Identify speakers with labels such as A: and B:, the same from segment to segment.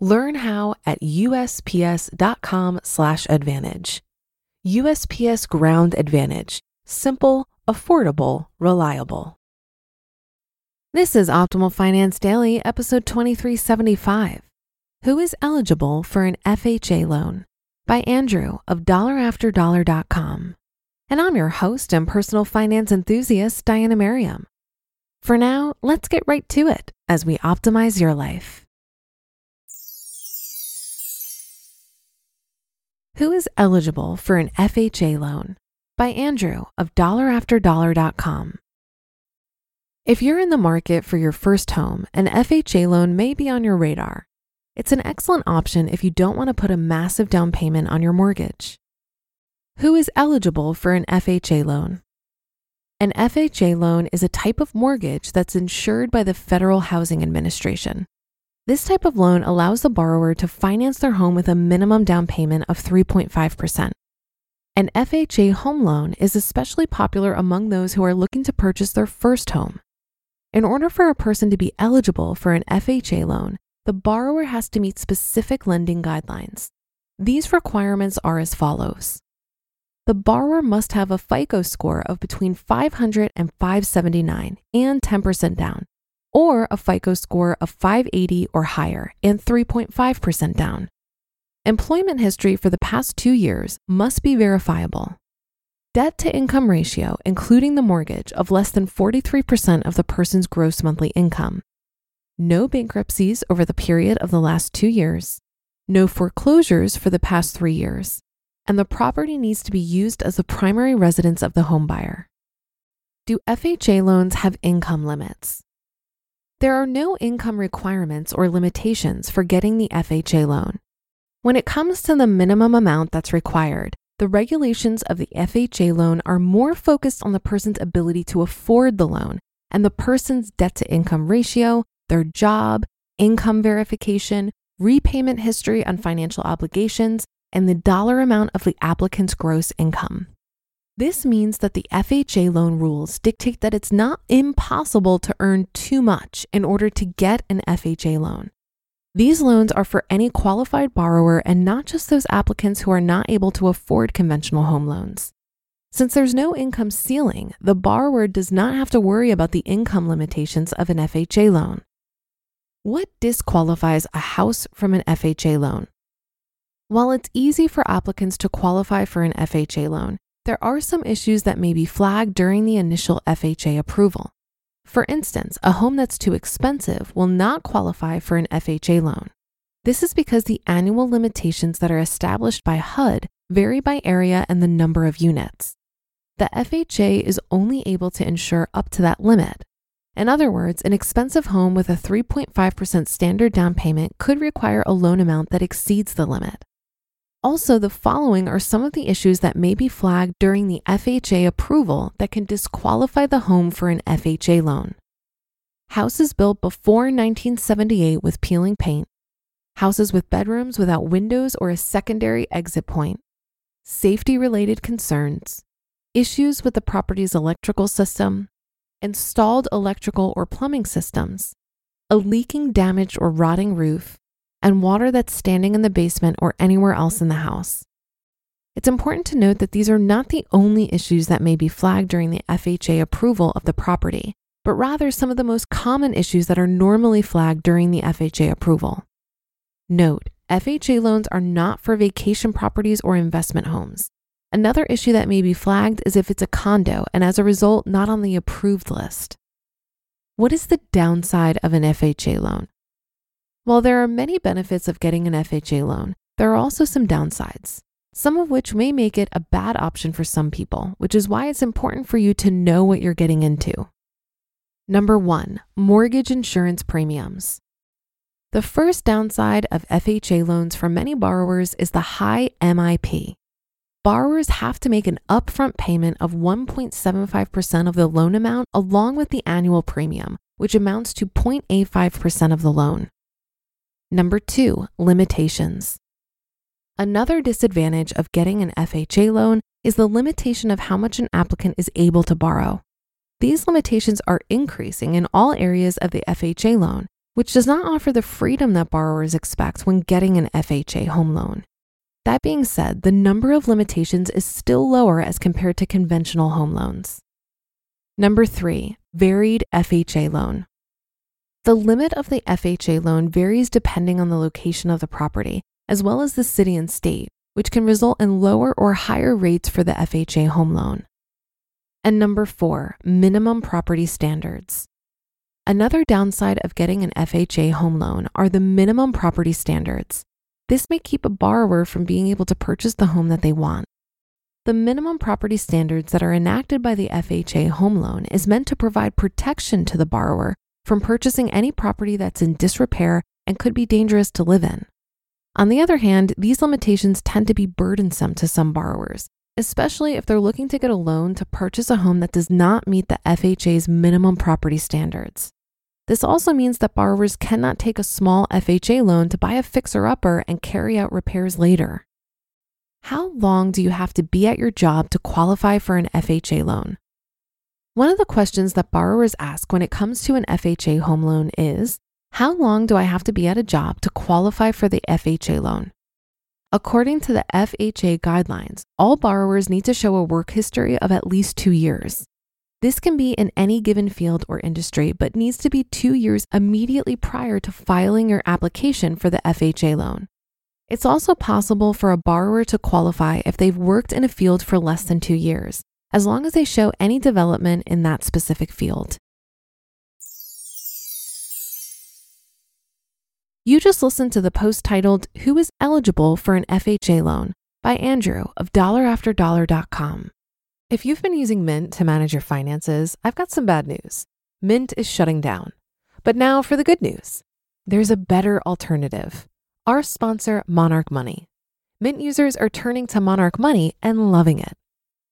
A: Learn how at usps.com/advantage. USPS Ground Advantage: simple, affordable, reliable. This is Optimal Finance Daily, episode 2375. Who is eligible for an FHA loan? By Andrew of dollarafterdollar.com. And I'm your host and personal finance enthusiast, Diania Merriam. For now, let's get right to it as we optimize your life. Who is eligible for an FHA loan? By Andrew of dollarafterdollar.com. If you're in the market for your first home, an FHA loan may be on your radar. It's an excellent option if you don't want to put a massive down payment on your mortgage. Who is eligible for an FHA loan? An FHA loan is a type of mortgage that's insured by the Federal Housing Administration. This type of loan allows the borrower to finance their home with a minimum down payment of 3.5%. An FHA home loan is especially popular among those who are looking to purchase their first home. In order for a person to be eligible for an FHA loan, the borrower has to meet specific lending guidelines. These requirements are as follows. The borrower must have a FICO score of between 500 and 579 and 10% down, or a FICO score of 580 or higher and 3.5% down. Employment history for the past two years must be verifiable. Debt to income ratio, including the mortgage, of less than 43% of the person's gross monthly income. No bankruptcies over the period of the last two years. No foreclosures for the past three years. And the property needs to be used as the primary residence of the homebuyer. Do FHA loans have income limits? There are no income requirements or limitations for getting the FHA loan. When it comes to the minimum amount that's required, the regulations of the FHA loan are more focused on the person's ability to afford the loan and the person's debt to income ratio, their job, income verification, repayment history on financial obligations, and the dollar amount of the applicant's gross income. This means that the FHA loan rules dictate that it's not impossible to earn too much in order to get an FHA loan. These loans are for any qualified borrower and not just those applicants who are not able to afford conventional home loans. Since there's no income ceiling, the borrower does not have to worry about the income limitations of an FHA loan. What disqualifies a house from an FHA loan? While it's easy for applicants to qualify for an FHA loan, there are some issues that may be flagged during the initial FHA approval. For instance, a home that's too expensive will not qualify for an FHA loan. This is because the annual limitations that are established by HUD vary by area and the number of units. The FHA is only able to insure up to that limit. In other words, an expensive home with a 3.5% standard down payment could require a loan amount that exceeds the limit. Also, the following are some of the issues that may be flagged during the FHA approval that can disqualify the home for an FHA loan. Houses built before 1978 with peeling paint, houses with bedrooms without windows or a secondary exit point, safety related concerns, issues with the property's electrical system, installed electrical or plumbing systems, a leaking, damaged, or rotting roof, and water that's standing in the basement or anywhere else in the house. It's important to note that these are not the only issues that may be flagged during the FHA approval of the property, but rather some of the most common issues that are normally flagged during the FHA approval. Note, FHA loans are not for vacation properties or investment homes. Another issue that may be flagged is if it's a condo and as a result, not on the approved list. What is the downside of an FHA loan? While there are many benefits of getting an FHA loan, there are also some downsides, some of which may make it a bad option for some people, which is why it's important for you to know what you're getting into. Number one, mortgage insurance premiums. The first downside of FHA loans for many borrowers is the high MIP. Borrowers have to make an upfront payment of 1.75% of the loan amount along with the annual premium, which amounts to 0.85% of the loan. Number two, limitations. Another disadvantage of getting an FHA loan is the limitation of how much an applicant is able to borrow. These limitations are increasing in all areas of the FHA loan, which does not offer the freedom that borrowers expect when getting an FHA home loan. That being said, the number of limitations is still lower as compared to conventional home loans. Number three, varied FHA loan. The limit of the FHA loan varies depending on the location of the property, as well as the city and state, which can result in lower or higher rates for the FHA home loan. And number four, minimum property standards. Another downside of getting an FHA home loan are the minimum property standards. This may keep a borrower from being able to purchase the home that they want. The minimum property standards that are enacted by the FHA home loan is meant to provide protection to the borrower from purchasing any property that's in disrepair and could be dangerous to live in. On the other hand, these limitations tend to be burdensome to some borrowers, especially if they're looking to get a loan to purchase a home that does not meet the FHA's minimum property standards. This also means that borrowers cannot take a small FHA loan to buy a fixer upper and carry out repairs later. How long do you have to be at your job to qualify for an FHA loan? One of the questions that borrowers ask when it comes to an FHA home loan is How long do I have to be at a job to qualify for the FHA loan? According to the FHA guidelines, all borrowers need to show a work history of at least two years. This can be in any given field or industry, but needs to be two years immediately prior to filing your application for the FHA loan. It's also possible for a borrower to qualify if they've worked in a field for less than two years, as long as they show any development in that specific field. You just listened to the post titled Who is Eligible for an FHA Loan by Andrew of dollarafterdollar.com. If you've been using Mint to manage your finances, I've got some bad news. Mint is shutting down. But now for the good news there's a better alternative. Our sponsor, Monarch Money. Mint users are turning to Monarch Money and loving it.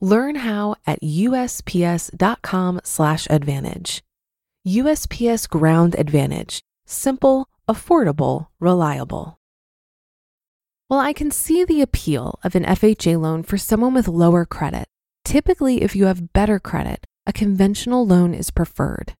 A: Learn how at usps.com/advantage. USPS Ground Advantage simple, affordable, reliable. While I can see the appeal of an FHA loan for someone with lower credit, typically, if you have better credit, a conventional loan is preferred.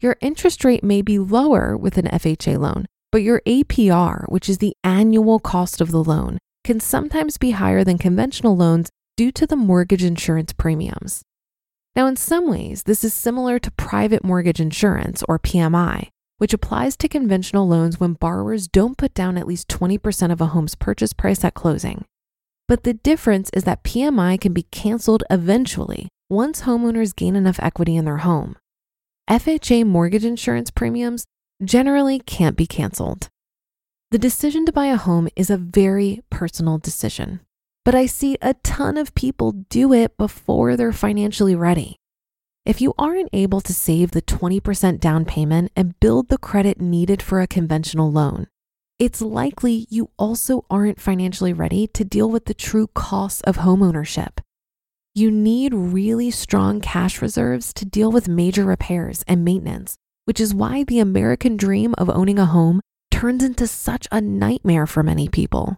A: Your interest rate may be lower with an FHA loan, but your APR, which is the annual cost of the loan, can sometimes be higher than conventional loans due to the mortgage insurance premiums. Now, in some ways, this is similar to private mortgage insurance, or PMI, which applies to conventional loans when borrowers don't put down at least 20% of a home's purchase price at closing. But the difference is that PMI can be canceled eventually once homeowners gain enough equity in their home. FHA mortgage insurance premiums generally can't be canceled. The decision to buy a home is a very personal decision. But I see a ton of people do it before they're financially ready. If you aren't able to save the 20% down payment and build the credit needed for a conventional loan, it's likely you also aren't financially ready to deal with the true costs of homeownership. You need really strong cash reserves to deal with major repairs and maintenance, which is why the American dream of owning a home turns into such a nightmare for many people.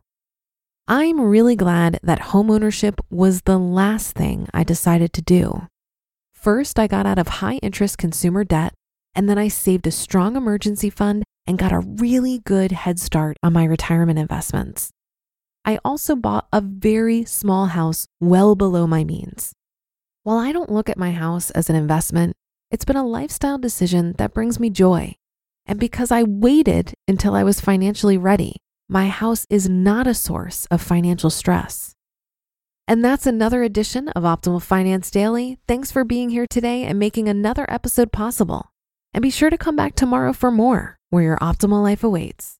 A: I'm really glad that homeownership was the last thing I decided to do. First, I got out of high interest consumer debt, and then I saved a strong emergency fund and got a really good head start on my retirement investments. I also bought a very small house well below my means. While I don't look at my house as an investment, it's been a lifestyle decision that brings me joy. And because I waited until I was financially ready, my house is not a source of financial stress. And that's another edition of Optimal Finance Daily. Thanks for being here today and making another episode possible. And be sure to come back tomorrow for more, where your optimal life awaits.